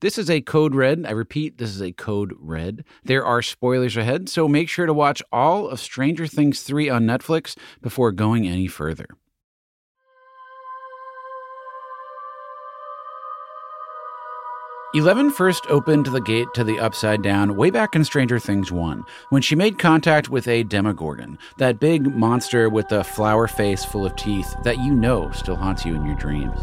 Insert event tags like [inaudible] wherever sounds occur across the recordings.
This is a code red. I repeat, this is a code red. There are spoilers ahead, so make sure to watch all of Stranger Things 3 on Netflix before going any further. Eleven first opened the gate to the Upside Down way back in Stranger Things 1 when she made contact with a Demogorgon, that big monster with the flower face full of teeth that you know still haunts you in your dreams.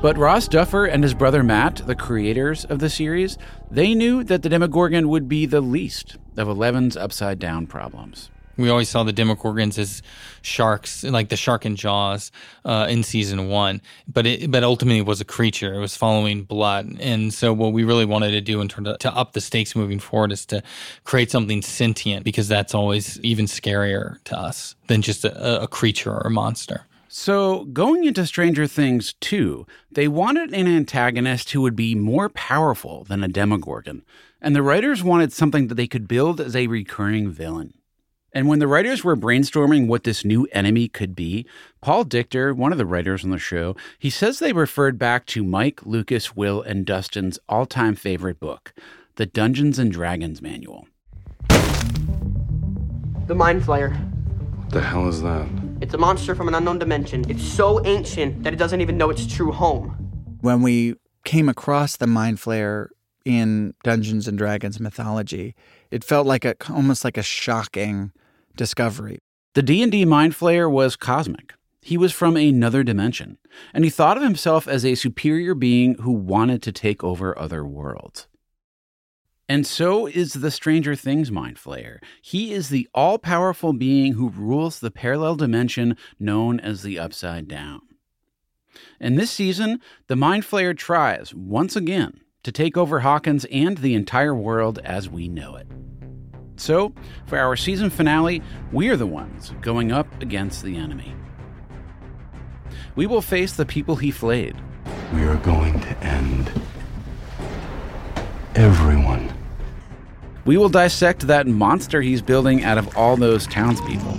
But Ross Duffer and his brother Matt, the creators of the series, they knew that the Demogorgon would be the least of Eleven's upside down problems. We always saw the Demogorgons as sharks, like the shark in Jaws uh, in season one, but it but ultimately it was a creature. It was following blood, and so what we really wanted to do in terms of, to up the stakes moving forward is to create something sentient because that's always even scarier to us than just a, a creature or a monster. So, going into Stranger Things 2, they wanted an antagonist who would be more powerful than a Demogorgon, and the writers wanted something that they could build as a recurring villain. And when the writers were brainstorming what this new enemy could be, Paul Dichter, one of the writers on the show, he says they referred back to Mike, Lucas, Will, and Dustin's all-time favorite book, The Dungeons and Dragons Manual. The Mind Flayer. What the hell is that? It's a monster from an unknown dimension. It's so ancient that it doesn't even know its true home. When we came across the Mind Flayer in Dungeons and Dragons mythology, it felt like a almost like a shocking discovery. The D&D Mind Flayer was cosmic. He was from another dimension, and he thought of himself as a superior being who wanted to take over other worlds. And so is the Stranger Things Mind Flayer. He is the all powerful being who rules the parallel dimension known as the Upside Down. And this season, the Mind Flayer tries, once again, to take over Hawkins and the entire world as we know it. So, for our season finale, we are the ones going up against the enemy. We will face the people he flayed. We are going to end everyone. We will dissect that monster he's building out of all those townspeople.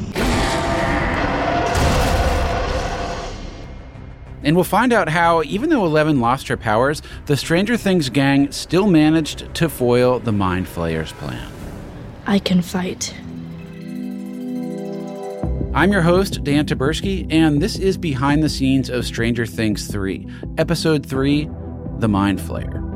And we'll find out how, even though Eleven lost her powers, the Stranger Things gang still managed to foil the Mind Flayer's plan. I can fight. I'm your host, Dan Taberski, and this is Behind the Scenes of Stranger Things 3, Episode 3 The Mind Flayer.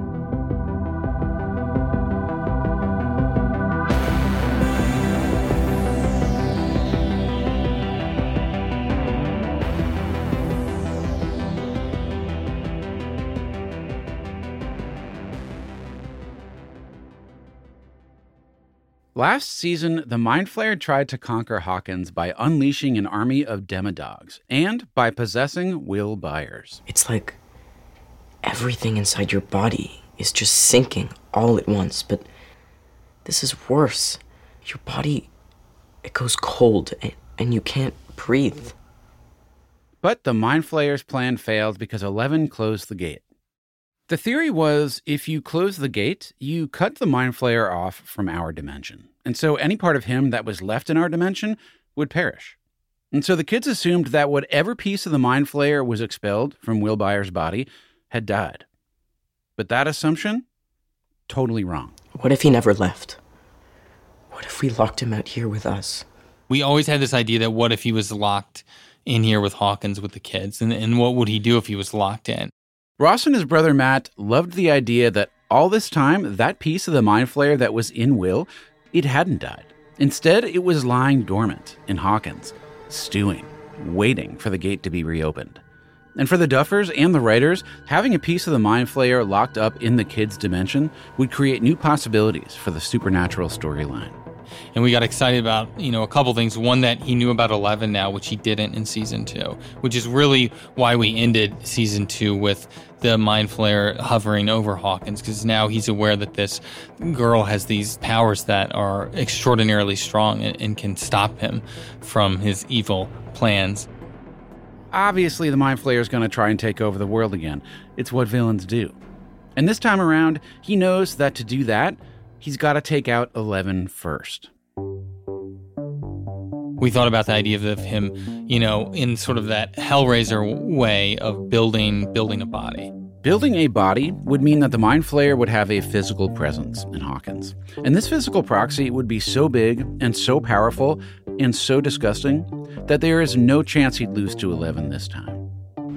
Last season, the Mind Flayer tried to conquer Hawkins by unleashing an army of demodogs and by possessing Will Byers. It's like everything inside your body is just sinking all at once, but this is worse. Your body, it goes cold and, and you can't breathe. But the Mind Flayer's plan failed because Eleven closed the gate. The theory was if you close the gate, you cut the Mind Flayer off from our dimension. And so any part of him that was left in our dimension would perish. And so the kids assumed that whatever piece of the Mind Flayer was expelled from Will Byers' body had died. But that assumption, totally wrong. What if he never left? What if we locked him out here with us? We always had this idea that what if he was locked in here with Hawkins with the kids? And, and what would he do if he was locked in? Ross and his brother Matt loved the idea that all this time, that piece of the Mind Flayer that was in Will, it hadn't died. Instead, it was lying dormant in Hawkins, stewing, waiting for the gate to be reopened. And for the Duffers and the writers, having a piece of the Mind Flayer locked up in the kid's dimension would create new possibilities for the supernatural storyline. And we got excited about, you know, a couple things. One that he knew about 11 now, which he didn't in season two, which is really why we ended season two with the mind flayer hovering over Hawkins, because now he's aware that this girl has these powers that are extraordinarily strong and, and can stop him from his evil plans. Obviously, the Mind Flayer is going to try and take over the world again. It's what villains do. And this time around, he knows that to do that, he's got to take out Eleven first. we thought about the idea of him, you know, in sort of that Hellraiser way of building building a body. Building a body would mean that the Mind Flayer would have a physical presence in Hawkins. And this physical proxy would be so big and so powerful and so disgusting that there is no chance he'd lose to Eleven this time.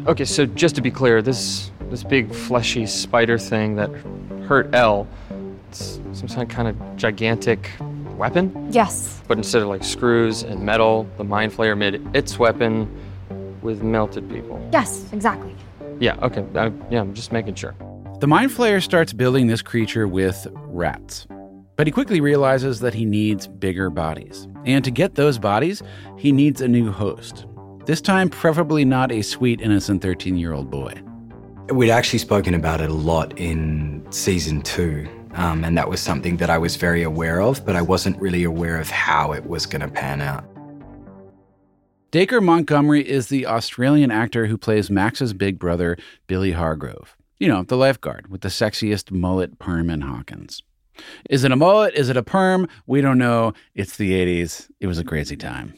Okay, so just to be clear, this this big fleshy spider thing that hurt El, it's some kind of gigantic weapon? Yes. But instead of like screws and metal, the Mind Flayer made its weapon with melted people. Yes, exactly. Yeah, okay. I, yeah, I'm just making sure. The Mind Flayer starts building this creature with rats. But he quickly realizes that he needs bigger bodies. And to get those bodies, he needs a new host. This time, preferably not a sweet, innocent 13 year old boy. We'd actually spoken about it a lot in season two. Um, and that was something that I was very aware of, but I wasn't really aware of how it was going to pan out. Dacre Montgomery is the Australian actor who plays Max's big brother, Billy Hargrove. You know, the lifeguard with the sexiest mullet perm in Hawkins. Is it a mullet? Is it a perm? We don't know. It's the 80s. It was a crazy time.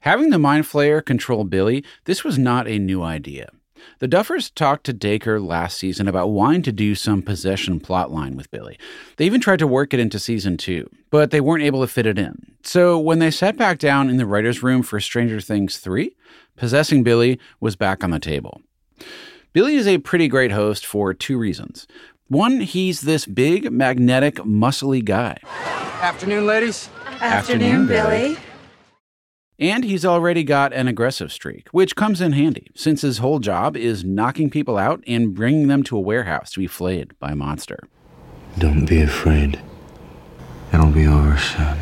Having the Mind Flayer control Billy, this was not a new idea. The Duffers talked to Dacre last season about wanting to do some possession plotline with Billy. They even tried to work it into season two, but they weren't able to fit it in. So when they sat back down in the writer's room for Stranger Things 3, possessing Billy was back on the table. Billy is a pretty great host for two reasons. One, he's this big, magnetic, muscly guy. Afternoon, ladies. Afternoon, Billy. And he's already got an aggressive streak, which comes in handy, since his whole job is knocking people out and bringing them to a warehouse to be flayed by a monster. Don't be afraid. It'll be over soon.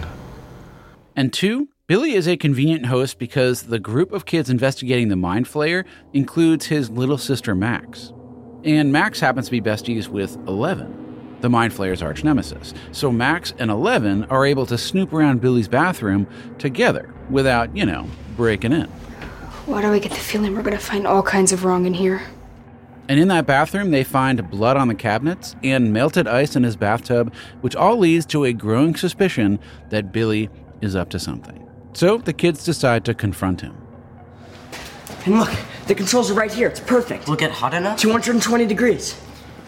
And two, Billy is a convenient host because the group of kids investigating the Mind Flayer includes his little sister Max. And Max happens to be besties with Eleven, the Mind Flayer's arch nemesis. So Max and Eleven are able to snoop around Billy's bathroom together without, you know, breaking in. Why do I get the feeling we're gonna find all kinds of wrong in here? And in that bathroom, they find blood on the cabinets and melted ice in his bathtub, which all leads to a growing suspicion that Billy is up to something. So the kids decide to confront him. And look, the controls are right here. It's perfect. Will it get hot enough? 220 degrees.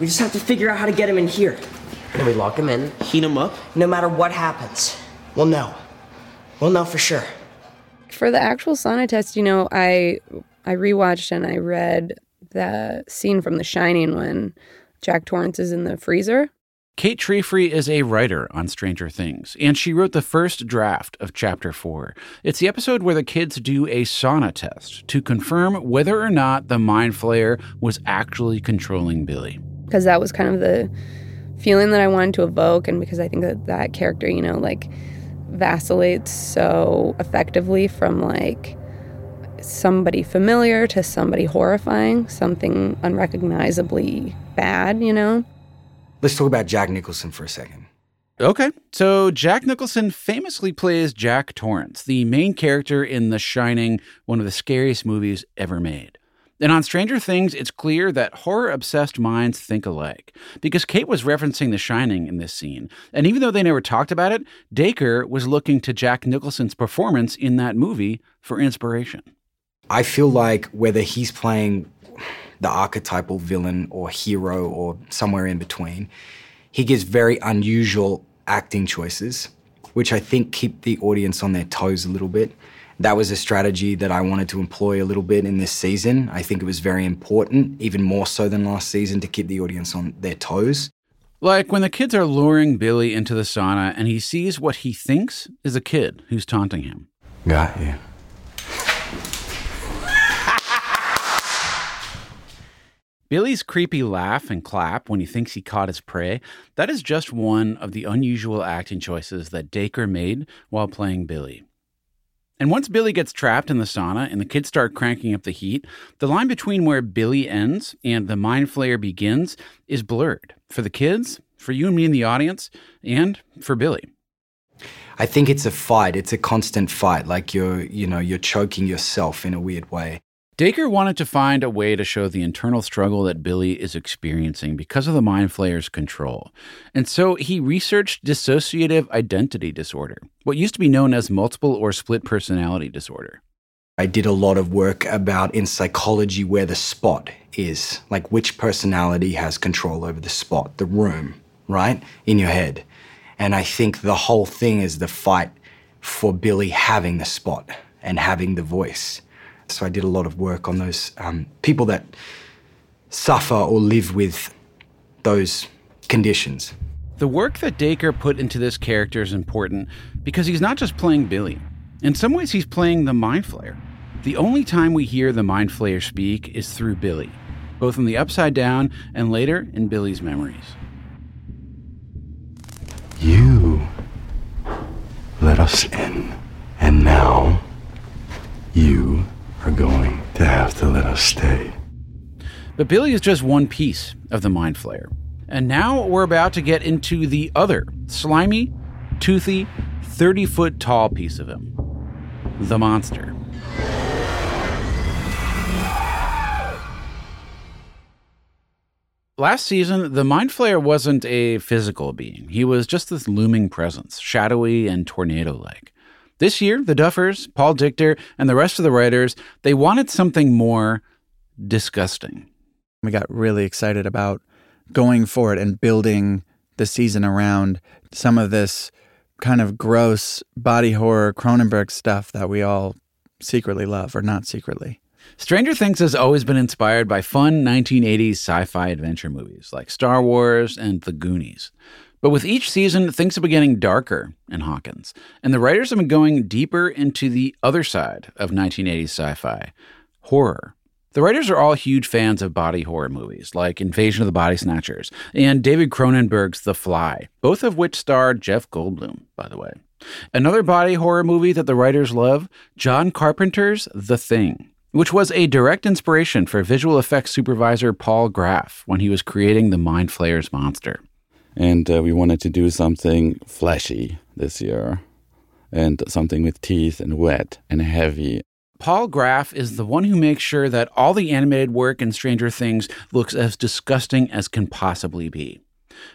We just have to figure out how to get him in here. Can we lock him in, heat him up? No matter what happens, we'll know. We'll know for sure. For the actual sauna test, you know, I I rewatched and I read the scene from The Shining when Jack Torrance is in the freezer. Kate Trefry is a writer on Stranger Things, and she wrote the first draft of Chapter 4. It's the episode where the kids do a sauna test to confirm whether or not the Mind Flayer was actually controlling Billy. Because that was kind of the feeling that I wanted to evoke, and because I think that that character, you know, like vacillates so effectively from like somebody familiar to somebody horrifying, something unrecognizably bad, you know? Let's talk about Jack Nicholson for a second. Okay. So Jack Nicholson famously plays Jack Torrance, the main character in The Shining, one of the scariest movies ever made. And on Stranger Things, it's clear that horror obsessed minds think alike. Because Kate was referencing The Shining in this scene. And even though they never talked about it, Dacre was looking to Jack Nicholson's performance in that movie for inspiration. I feel like whether he's playing the archetypal villain or hero or somewhere in between. He gives very unusual acting choices, which I think keep the audience on their toes a little bit. That was a strategy that I wanted to employ a little bit in this season. I think it was very important, even more so than last season, to keep the audience on their toes. Like when the kids are luring Billy into the sauna and he sees what he thinks is a kid who's taunting him. Got you. [laughs] Billy's creepy laugh and clap when he thinks he caught his prey, that is just one of the unusual acting choices that Dacre made while playing Billy. And once Billy gets trapped in the sauna and the kids start cranking up the heat, the line between where Billy ends and the mind flayer begins is blurred for the kids, for you and me in the audience, and for Billy. I think it's a fight. It's a constant fight. Like you're, you know, you're choking yourself in a weird way. Dacre wanted to find a way to show the internal struggle that Billy is experiencing because of the Mind Flayer's control. And so he researched dissociative identity disorder, what used to be known as multiple or split personality disorder. I did a lot of work about in psychology where the spot is, like which personality has control over the spot, the room, right? In your head. And I think the whole thing is the fight for Billy having the spot and having the voice. So I did a lot of work on those um, people that suffer or live with those conditions. The work that Dacre put into this character is important because he's not just playing Billy. In some ways, he's playing the Mind Flayer. The only time we hear the Mind Flayer speak is through Billy, both in the Upside Down and later in Billy's memories. You let us in, and now you are going to have to let us stay. But Billy is just one piece of the Mind Flayer. And now we're about to get into the other slimy, toothy, 30 foot tall piece of him the monster. Last season, the Mind Flayer wasn't a physical being. He was just this looming presence, shadowy and tornado like. This year, the Duffers, Paul Dichter, and the rest of the writers, they wanted something more disgusting. We got really excited about going for it and building the season around some of this kind of gross body horror Cronenberg stuff that we all secretly love, or not secretly. Stranger Things has always been inspired by fun 1980s sci fi adventure movies like Star Wars and The Goonies. But with each season, things have been getting darker in Hawkins, and the writers have been going deeper into the other side of 1980s sci fi horror. The writers are all huge fans of body horror movies like Invasion of the Body Snatchers and David Cronenberg's The Fly, both of which star Jeff Goldblum, by the way. Another body horror movie that the writers love, John Carpenter's The Thing, which was a direct inspiration for visual effects supervisor Paul Graff when he was creating the Mind Flayer's monster. And uh, we wanted to do something fleshy this year and something with teeth and wet and heavy Paul Graff is the one who makes sure that all the animated work in Stranger Things looks as disgusting as can possibly be.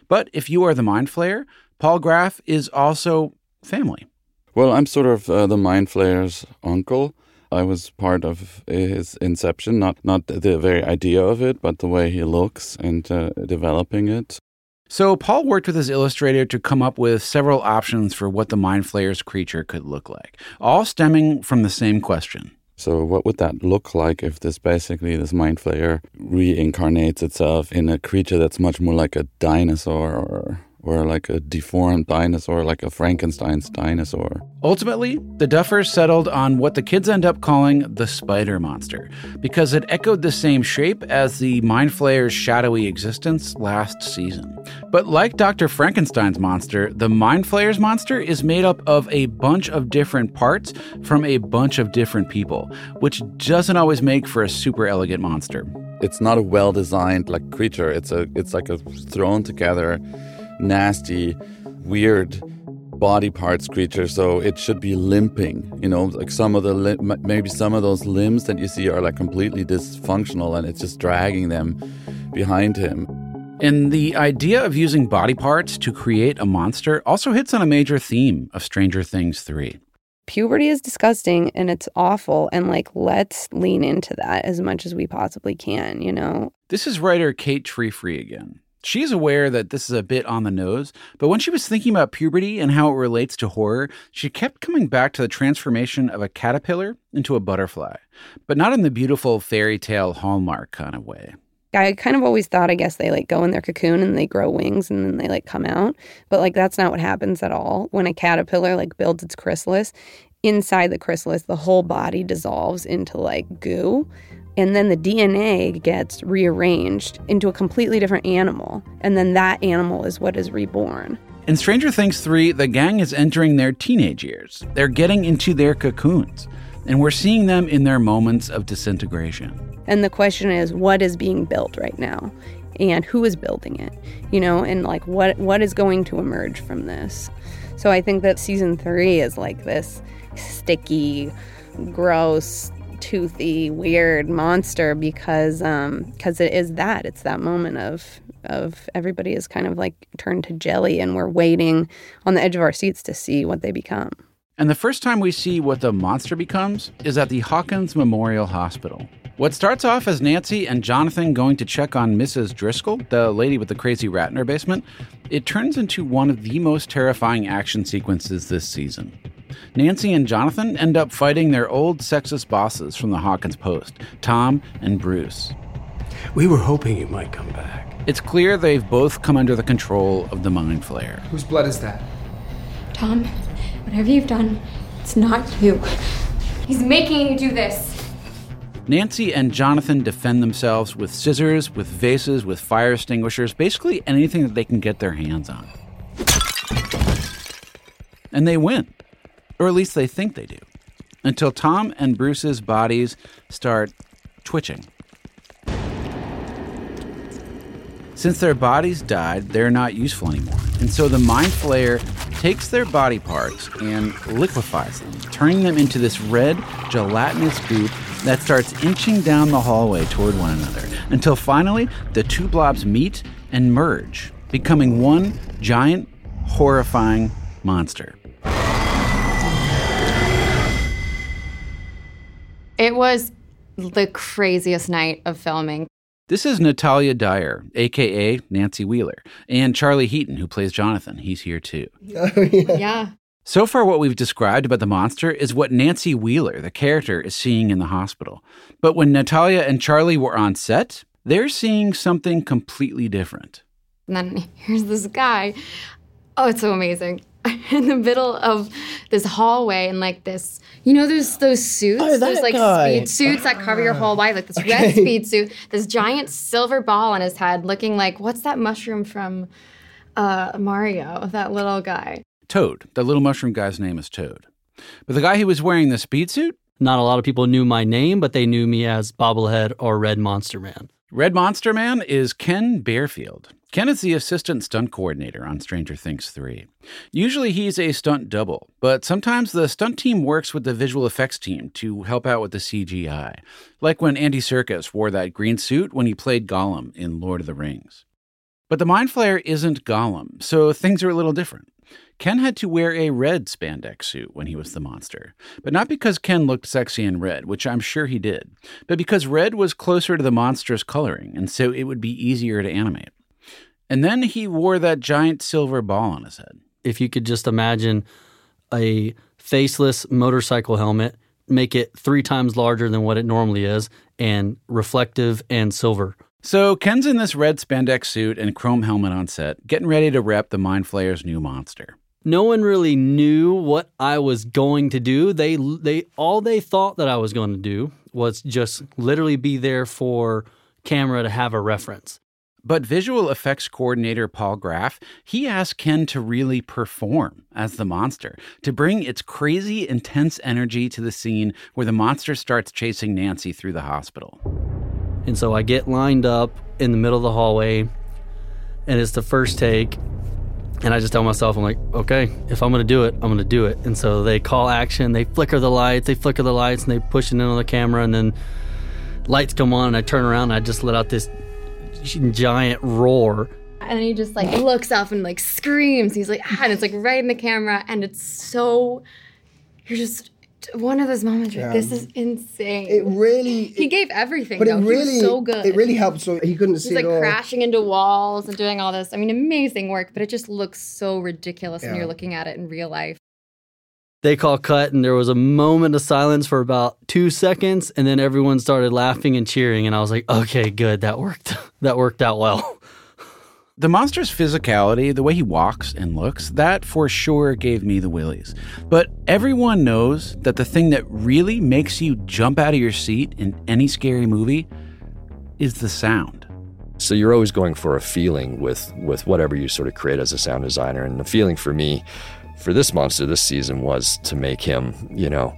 But if you are the Mind Flayer, Paul Graff is also family. Well, I'm sort of uh, the Mind Flayer's uncle. I was part of his inception, not not the very idea of it, but the way he looks and uh, developing it. So Paul worked with his illustrator to come up with several options for what the Mind Flayer's creature could look like, all stemming from the same question. So, what would that look like if this basically, this mind flayer reincarnates itself in a creature that's much more like a dinosaur or or like a deformed dinosaur, like a Frankenstein's dinosaur. Ultimately, the Duffers settled on what the kids end up calling the spider monster, because it echoed the same shape as the Mind Flayer's shadowy existence last season. But like Dr. Frankenstein's monster, the Mind Flayer's monster is made up of a bunch of different parts from a bunch of different people, which doesn't always make for a super elegant monster. It's not a well designed like creature. It's a it's like a thrown together nasty, weird body parts creature, so it should be limping. You know, like some of the li- maybe some of those limbs that you see are like completely dysfunctional, and it's just dragging them behind him. And the idea of using body parts to create a monster also hits on a major theme of Stranger Things 3. Puberty is disgusting and it's awful, and like, let's lean into that as much as we possibly can, you know? This is writer Kate Trefry again. She's aware that this is a bit on the nose, but when she was thinking about puberty and how it relates to horror, she kept coming back to the transformation of a caterpillar into a butterfly, but not in the beautiful fairy tale hallmark kind of way. I kind of always thought, I guess, they like go in their cocoon and they grow wings and then they like come out. But like that's not what happens at all. When a caterpillar like builds its chrysalis, inside the chrysalis, the whole body dissolves into like goo and then the DNA gets rearranged into a completely different animal, and then that animal is what is reborn. In Stranger Things 3, the gang is entering their teenage years. They're getting into their cocoons, and we're seeing them in their moments of disintegration. And the question is, what is being built right now? And who is building it? You know, and like what what is going to emerge from this? So I think that season three is like this sticky, gross, toothy, weird monster because um because it is that. It's that moment of of everybody is kind of like turned to jelly and we're waiting on the edge of our seats to see what they become. And the first time we see what the monster becomes is at the Hawkins Memorial Hospital. What starts off as Nancy and Jonathan going to check on Mrs. Driscoll, the lady with the crazy rat in her basement, it turns into one of the most terrifying action sequences this season. Nancy and Jonathan end up fighting their old sexist bosses from the Hawkins Post, Tom and Bruce. We were hoping you might come back. It's clear they've both come under the control of the Mind Flayer. Whose blood is that? Tom, whatever you've done, it's not you. He's making you do this. Nancy and Jonathan defend themselves with scissors, with vases, with fire extinguishers, basically anything that they can get their hands on. And they win. Or at least they think they do. Until Tom and Bruce's bodies start twitching. Since their bodies died, they're not useful anymore. And so the Mind Flayer takes their body parts and liquefies them, turning them into this red, gelatinous goop that starts inching down the hallway toward one another until finally the two blobs meet and merge, becoming one giant, horrifying monster. It was the craziest night of filming. This is Natalia Dyer, aka Nancy Wheeler, and Charlie Heaton, who plays Jonathan. He's here too. [laughs] Oh, yeah. yeah. So far, what we've described about the monster is what Nancy Wheeler, the character, is seeing in the hospital. But when Natalia and Charlie were on set, they're seeing something completely different. And then here's this guy. Oh, it's so amazing. [laughs] in the middle of this hallway and like this, you know, there's those suits, Oh, those like guy. speed suits that cover your whole body, like this red speed suit, this giant silver ball on his head, looking like what's that mushroom from uh, Mario? That little guy. Toad. The little mushroom guy's name is Toad. But the guy who was wearing the speed suit? Not a lot of people knew my name, but they knew me as Bobblehead or Red Monster Man. Red Monster Man is Ken Barefield. Ken is the assistant stunt coordinator on Stranger Things 3. Usually he's a stunt double, but sometimes the stunt team works with the visual effects team to help out with the CGI. Like when Andy Serkis wore that green suit when he played Gollum in Lord of the Rings. But the Mind Flayer isn't Gollum, so things are a little different. Ken had to wear a red spandex suit when he was the monster, but not because Ken looked sexy in red, which I'm sure he did, but because red was closer to the monster's coloring, and so it would be easier to animate. And then he wore that giant silver ball on his head. If you could just imagine a faceless motorcycle helmet, make it three times larger than what it normally is, and reflective and silver. So Ken's in this red spandex suit and chrome helmet on set, getting ready to rep the Mind Flayer's new monster. No one really knew what I was going to do. They they all they thought that I was going to do was just literally be there for camera to have a reference. But visual effects coordinator Paul Graff, he asked Ken to really perform as the monster, to bring its crazy, intense energy to the scene where the monster starts chasing Nancy through the hospital. And so I get lined up in the middle of the hallway, and it's the first take. And I just tell myself, I'm like, okay, if I'm gonna do it, I'm gonna do it. And so they call action, they flicker the lights, they flicker the lights, and they push it in on the camera, and then lights come on, and I turn around, and I just let out this giant roar. And he just like looks up and like screams. He's like, ah, and it's like right in the camera. And it's so, you're just one of those moments where Yeah. this is insane. It really. he gave everything, But it though. He really, was so good. it really helped. So he couldn't He's see like it all. crashing into walls and doing all this. I mean, amazing work, but it just looks so ridiculous when you're looking at it in real life. They call cut, and there was a moment of silence for about two seconds, and then everyone started laughing and cheering, and I was like, okay, good, that worked. [laughs] that worked out well. The monster's physicality, the way he walks and looks, that for sure gave me the willies. But everyone knows that the thing that really makes you jump out of your seat in any scary movie is the sound. So you're always going for a feeling with with whatever you sort of create as a sound designer, and the feeling for me, for this monster this season was to make him, you know,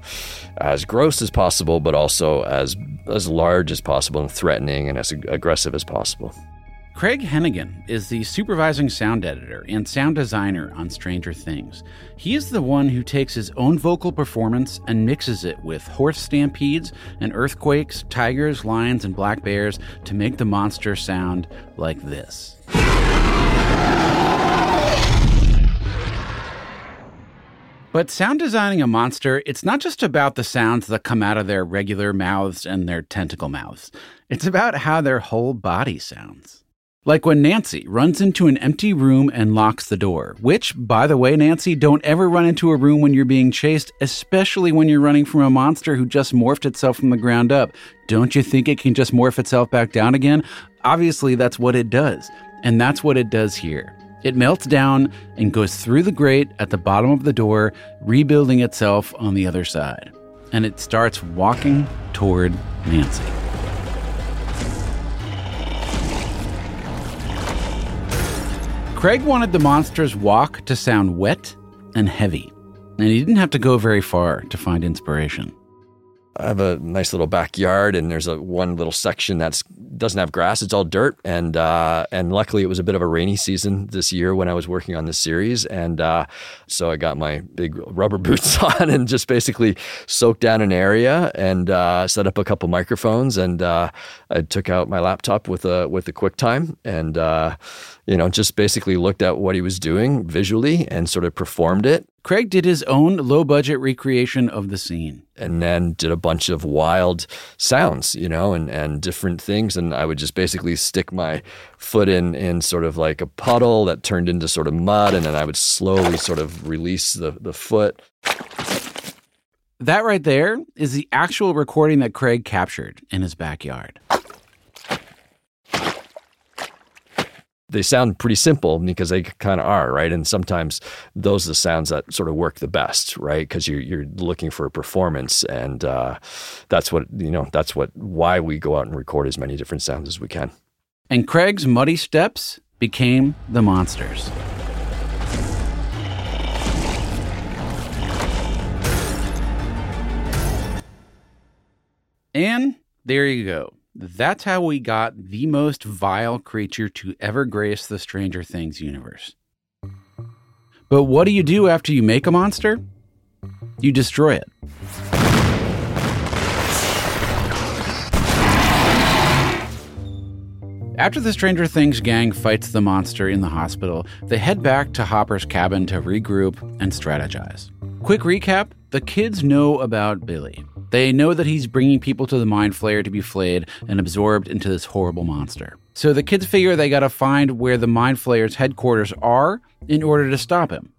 as gross as possible, but also as as large as possible and threatening and as aggressive as possible. Craig Henighan is the supervising sound editor and sound designer on Stranger Things. He is the one who takes his own vocal performance and mixes it with horse stampedes and earthquakes, tigers, lions, and black bears to make the monster sound like this. But sound designing a monster, it's not just about the sounds that come out of their regular mouths and their tentacle mouths. It's about how their whole body sounds. Like when Nancy runs into an empty room and locks the door, which, by the way, Nancy, don't ever run into a room when you're being chased, especially when you're running from a monster who just morphed itself from the ground up. Don't you think it can just morph itself back down again? Obviously, that's what it does. And that's what it does here. It melts down and goes through the grate at the bottom of the door, rebuilding itself on the other side. And it starts walking toward Nancy. Craig wanted the monster's walk to sound wet and heavy, and he didn't have to go very far to find inspiration. I have a nice little backyard, and there's a one little section that's doesn't have grass; it's all dirt. And uh, and luckily, it was a bit of a rainy season this year when I was working on this series, and uh, so I got my big rubber [laughs] boots on and just basically soaked down an area and uh, set up a couple microphones, and uh, I took out my laptop with a with a QuickTime and uh, you know just basically looked at what he was doing visually and sort of performed it Craig did his own low budget recreation of the scene. and then did a bunch of wild sounds, you know, and, and different things. And I would just basically stick my foot in in sort of like a puddle that turned into sort of mud, and then I would slowly sort of release the, the foot. That right there is the actual recording that Craig captured in his backyard. They sound pretty simple because they kind of are, right? And sometimes those are the sounds that sort of work the best, right? Because you're you're looking for a performance, and uh, that's what you know. That's what why we go out and record as many different sounds as we can. And Craig's muddy steps became the monsters. And there you go. That's how we got the most vile creature to ever grace the Stranger Things universe. But what do you do after you make a monster? You destroy it. After the Stranger Things gang fights the monster in the hospital, they head back to Hopper's cabin to regroup and strategize. Quick recap the kids know about Billy. They know that he's bringing people to the Mind Flayer to be flayed and absorbed into this horrible monster. So the kids figure they gotta find where the Mind Flayer's headquarters are in order to stop him.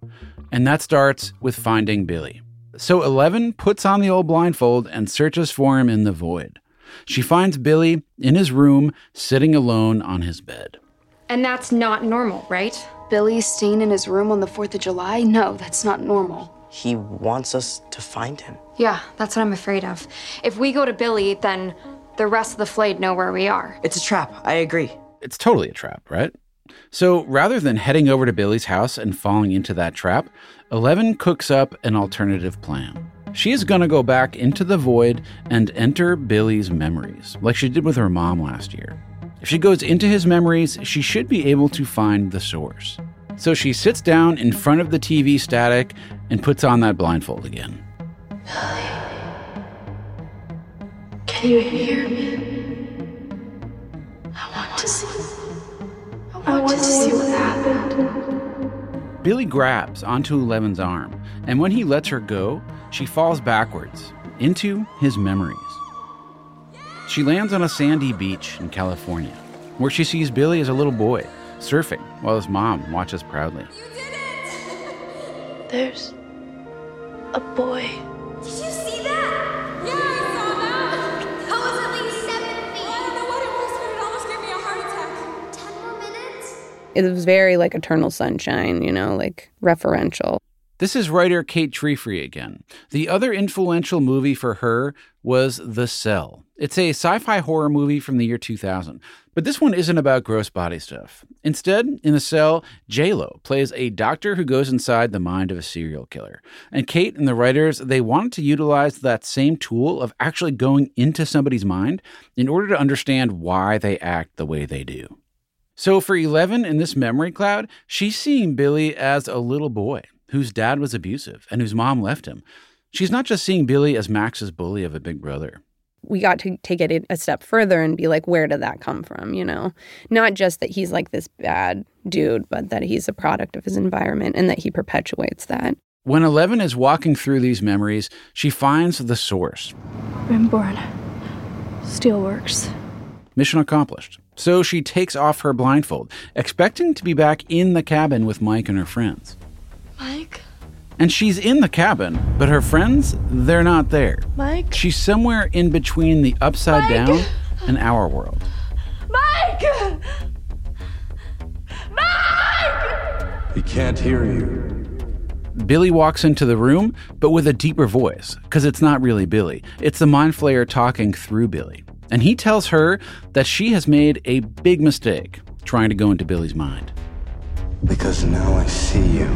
And that starts with finding Billy. So Eleven puts on the old blindfold and searches for him in the void. She finds Billy in his room, sitting alone on his bed. And that's not normal, right? Billy staying in his room on the 4th of July? No, that's not normal. He wants us to find him. Yeah, that's what I'm afraid of. If we go to Billy, then the rest of the flayed know where we are. It's a trap. I agree. It's totally a trap, right? So rather than heading over to Billy's house and falling into that trap, Eleven cooks up an alternative plan. She is going to go back into the void and enter Billy's memories, like she did with her mom last year. If she goes into his memories, she should be able to find the source. So she sits down in front of the TV static and puts on that blindfold again. Can you hear me? I want to see. I want to see what happened. Billy grabs onto Eleven's arm, and when he lets her go, she falls backwards into his memories. She lands on a sandy beach in California, where she sees Billy as a little boy surfing while his mom watches proudly. There's a boy. Did you see that? Yeah, I saw that. That was at least seven feet. I don't know what it was, but it almost gave me a heart attack. Ten more minutes? It was very like Eternal Sunshine, you know, like referential. This is writer Kate Trefry again. The other influential movie for her was The Cell. It's a sci fi horror movie from the year 2000. But this one isn't about gross body stuff. Instead, in The Cell, J-Lo plays a doctor who goes inside the mind of a serial killer. And Kate and the writers, they wanted to utilize that same tool of actually going into somebody's mind in order to understand why they act the way they do. So for 11 in this memory cloud, she's seeing Billy as a little boy whose dad was abusive and whose mom left him. She's not just seeing Billy as Max's bully of a big brother. we got to take it a step further and be like, where did that come from? You know, not just that he's like this bad dude, but that he's a product of his environment and that he perpetuates that. When Eleven is walking through these memories, she finds the source. Brimborn. Steelworks. Mission accomplished. So she takes off her blindfold, expecting to be back in the cabin with Mike and her friends. Mike? And she's in the cabin, but her friends, they're not there. Mike? She's somewhere in between the upside Mike? down and our world. Mike! Mike! He can't hear you. Billy walks into the room, but with a deeper voice, because it's not really Billy. It's the Mind Flayer talking through Billy. And he tells her that she has made a big mistake trying to go into Billy's mind. Because now I see you.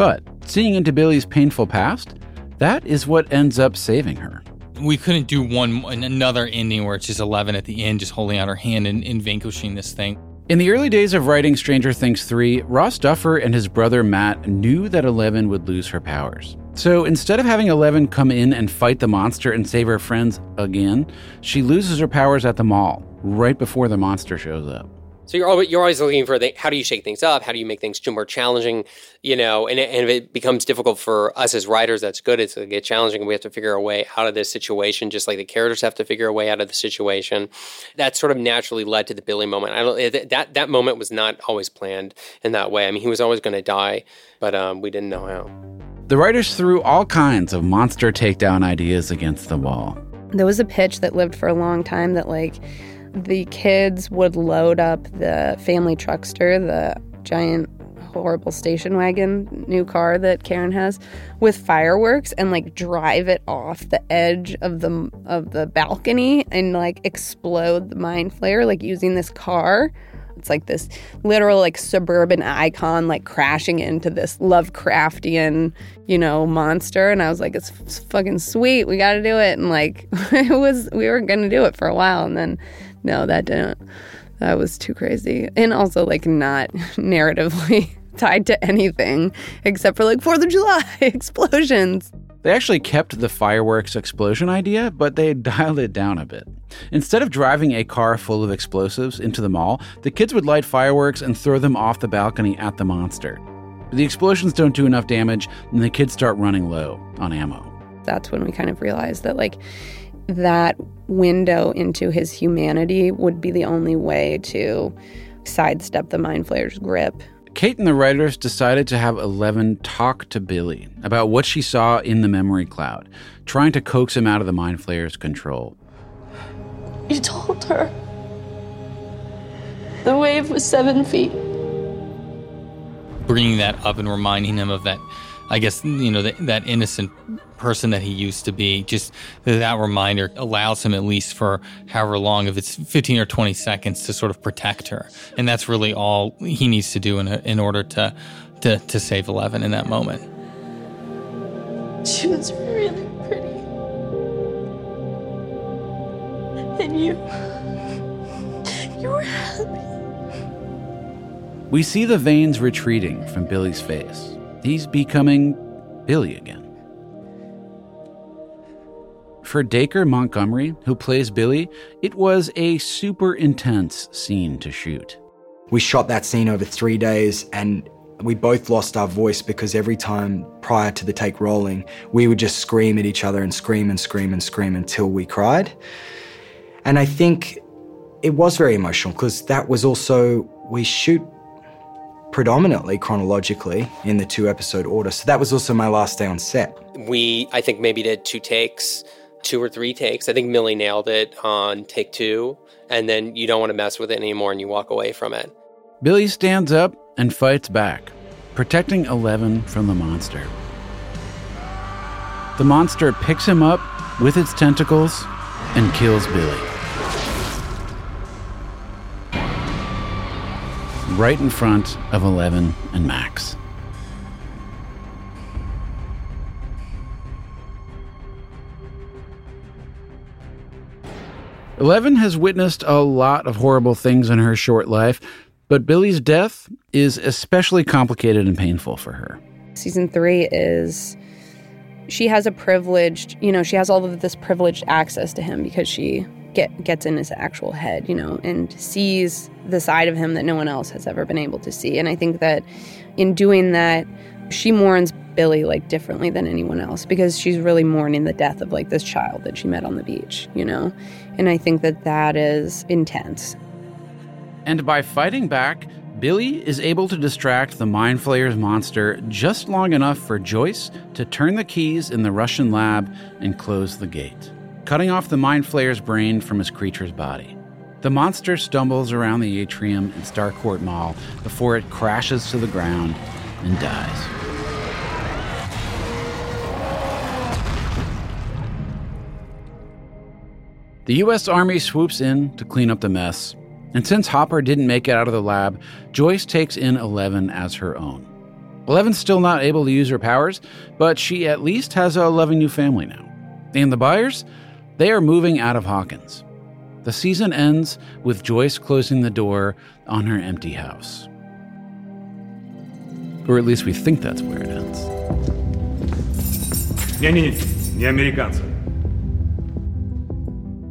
But seeing into Billy's painful past, that is what ends up saving her. We couldn't do one another ending where it's just Eleven at the end, just holding out her hand and, and vanquishing this thing. In the early days of writing Stranger Things 3, Ross Duffer and his brother Matt knew that Eleven would lose her powers. So instead of having Eleven come in and fight the monster and save her friends again, she loses her powers at the mall right before the monster shows up. So you're always, you're always looking for the, how do you shake things up? How do you make things too more challenging? You know, and, and if it becomes difficult for us as writers, that's good. It's going to get challenging. And we have to figure a way out of this situation, just like the characters have to figure a way out of the situation. That sort of naturally led to the Billy moment. I don't that that moment was not always planned in that way. I mean, he was always going to die, but um, we didn't know how. The writers threw all kinds of monster takedown ideas against the wall. There was a pitch that lived for a long time that like the kids would load up the family truckster, the giant horrible station wagon new car that Karen has with fireworks and like drive it off the edge of the of the balcony and like explode the mind flayer like using this car it's like this literal like suburban icon like crashing into this Lovecraftian, you know, monster. And I was like, it's, it's fucking sweet. We got to do it. And like, [laughs] it was, we were going to do it for a while. And then, no, that didn't. That was too crazy. And also like not [laughs] narratively [laughs] tied to anything except for like Fourth of July [laughs] explosions. They actually kept the fireworks explosion idea, but they dialed it down a bit. Instead of driving a car full of explosives into the mall, the kids would light fireworks and throw them off the balcony at the monster. But The explosions don't do enough damage, and the kids start running low on ammo. That's when we kind of realized that, like, that window into his humanity would be the only way to sidestep the Mind Flayer's grip. Kate and the writers decided to have Eleven talk to Billy about what she saw in the memory cloud, trying to coax him out of the Mind Flayer's control. You told her. The wave was seven feet. Bringing that up and reminding him of that, I guess, you know, that, that innocent person that he used to be, just that reminder allows him, at least for however long, if it's 15 or 20 seconds, to sort of protect her. And that's really all he needs to do in, a, in order to, to, to save Eleven in that moment. She was really pretty. And you. You were happy. We see the veins retreating from Billy's face. He's becoming Billy again. For Dacre Montgomery, who plays Billy, it was a super intense scene to shoot. We shot that scene over three days and we both lost our voice because every time prior to the take rolling, we would just scream at each other and scream and scream and scream until we cried. And I think it was very emotional because that was also, we shoot predominantly chronologically in the two episode order. So that was also my last day on set. We, I think, maybe did two takes, two or three takes. I think Millie nailed it on take two, and then you don't want to mess with it anymore and you walk away from it. Billy stands up and fights back, protecting Eleven from the monster. The monster picks him up with its tentacles and kills Billy. Right in front of Eleven and Max. Eleven has witnessed a lot of horrible things in her short life, but Billy's death is especially complicated and painful for her. Season three is she has a privileged, you know, she has all of this privileged access to him because she get gets in his actual head, you know, and sees the side of him that no one else has ever been able to see. And I think that in doing that, she mourns Billy like differently than anyone else because she's really mourning the death of like this child that she met on the beach, you know. And I think that that is intense. And by fighting back, Billy is able to distract the Mind Flayer's monster just long enough for Joyce to turn the keys in the Russian lab and close the gate, cutting off the Mind Flayer's brain from his creature's body. The monster stumbles around the atrium in Starcourt Mall before it crashes to the ground and dies. The U.S. Army swoops in to clean up the mess, and since Hopper didn't make it out of the lab, Joyce takes in Eleven as her own. Eleven's still not able to use her powers, but she at least has a loving new family now. And the Byers? They are moving out of Hawkins. The season ends with Joyce closing the door on her empty house. Or at least we think that's where it ends. Не-не-не, не американцы.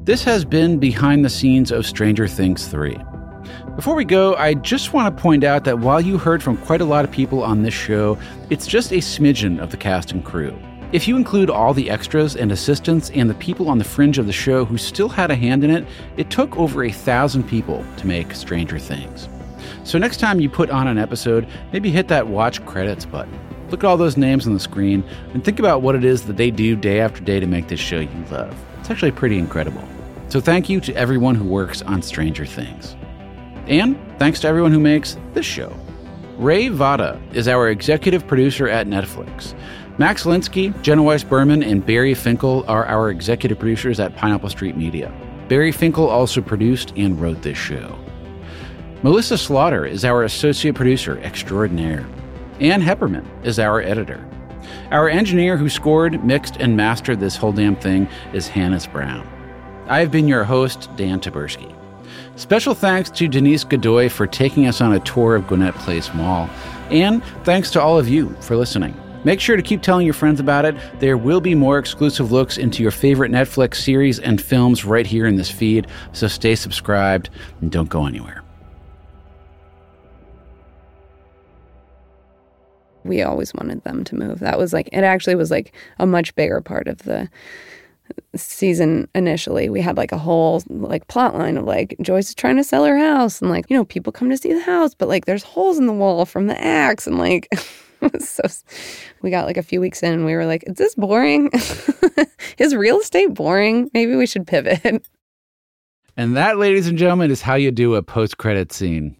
This has been behind the scenes of Stranger Things 3. Before we go, I just want to point out that while you heard from quite a lot of people on this show, it's just a smidgen of the cast and crew. If you include all the extras and assistants and the people on the fringe of the show who still had a hand in it, it took over a thousand people to make Stranger Things. So next time you put on an episode, maybe hit that watch credits button. Look at all those names on the screen and think about what it is that they do day after day to make this show you love. It's actually pretty incredible. So thank you to everyone who works on Stranger Things. And thanks to everyone who makes this show. Rae Votta is our executive producer at Netflix. Max Linsky, Jenna Weiss Berman, and Barry Finkel are our executive producers at Pineapple Street Media. Barry Finkel also produced and wrote this show. Melissa Slaughter is our associate producer extraordinaire. Ann Heppermann is our editor. Our engineer who scored, mixed, and mastered this whole damn thing is Hannes Brown. I've been your host, Dan Taberski. Special thanks to Denise Godoy for taking us on a tour of Gwinnett Place Mall. And thanks to all of you for listening. Make sure to keep telling your friends about it. There will be more exclusive looks into your favorite Netflix series and films right here in this feed, so stay subscribed and don't go anywhere. We always wanted them to move. That was like, it actually was like a much bigger part of the season initially we had like a whole like plot line of like joyce is trying to sell her house and like you know people come to see the house but like there's holes in the wall from the axe and like [laughs] [laughs] so we got like a few weeks in and we were like is this boring? [laughs] Is real estate boring? Maybe we should pivot. And that, ladies and gentlemen, is how you do a post credit scene.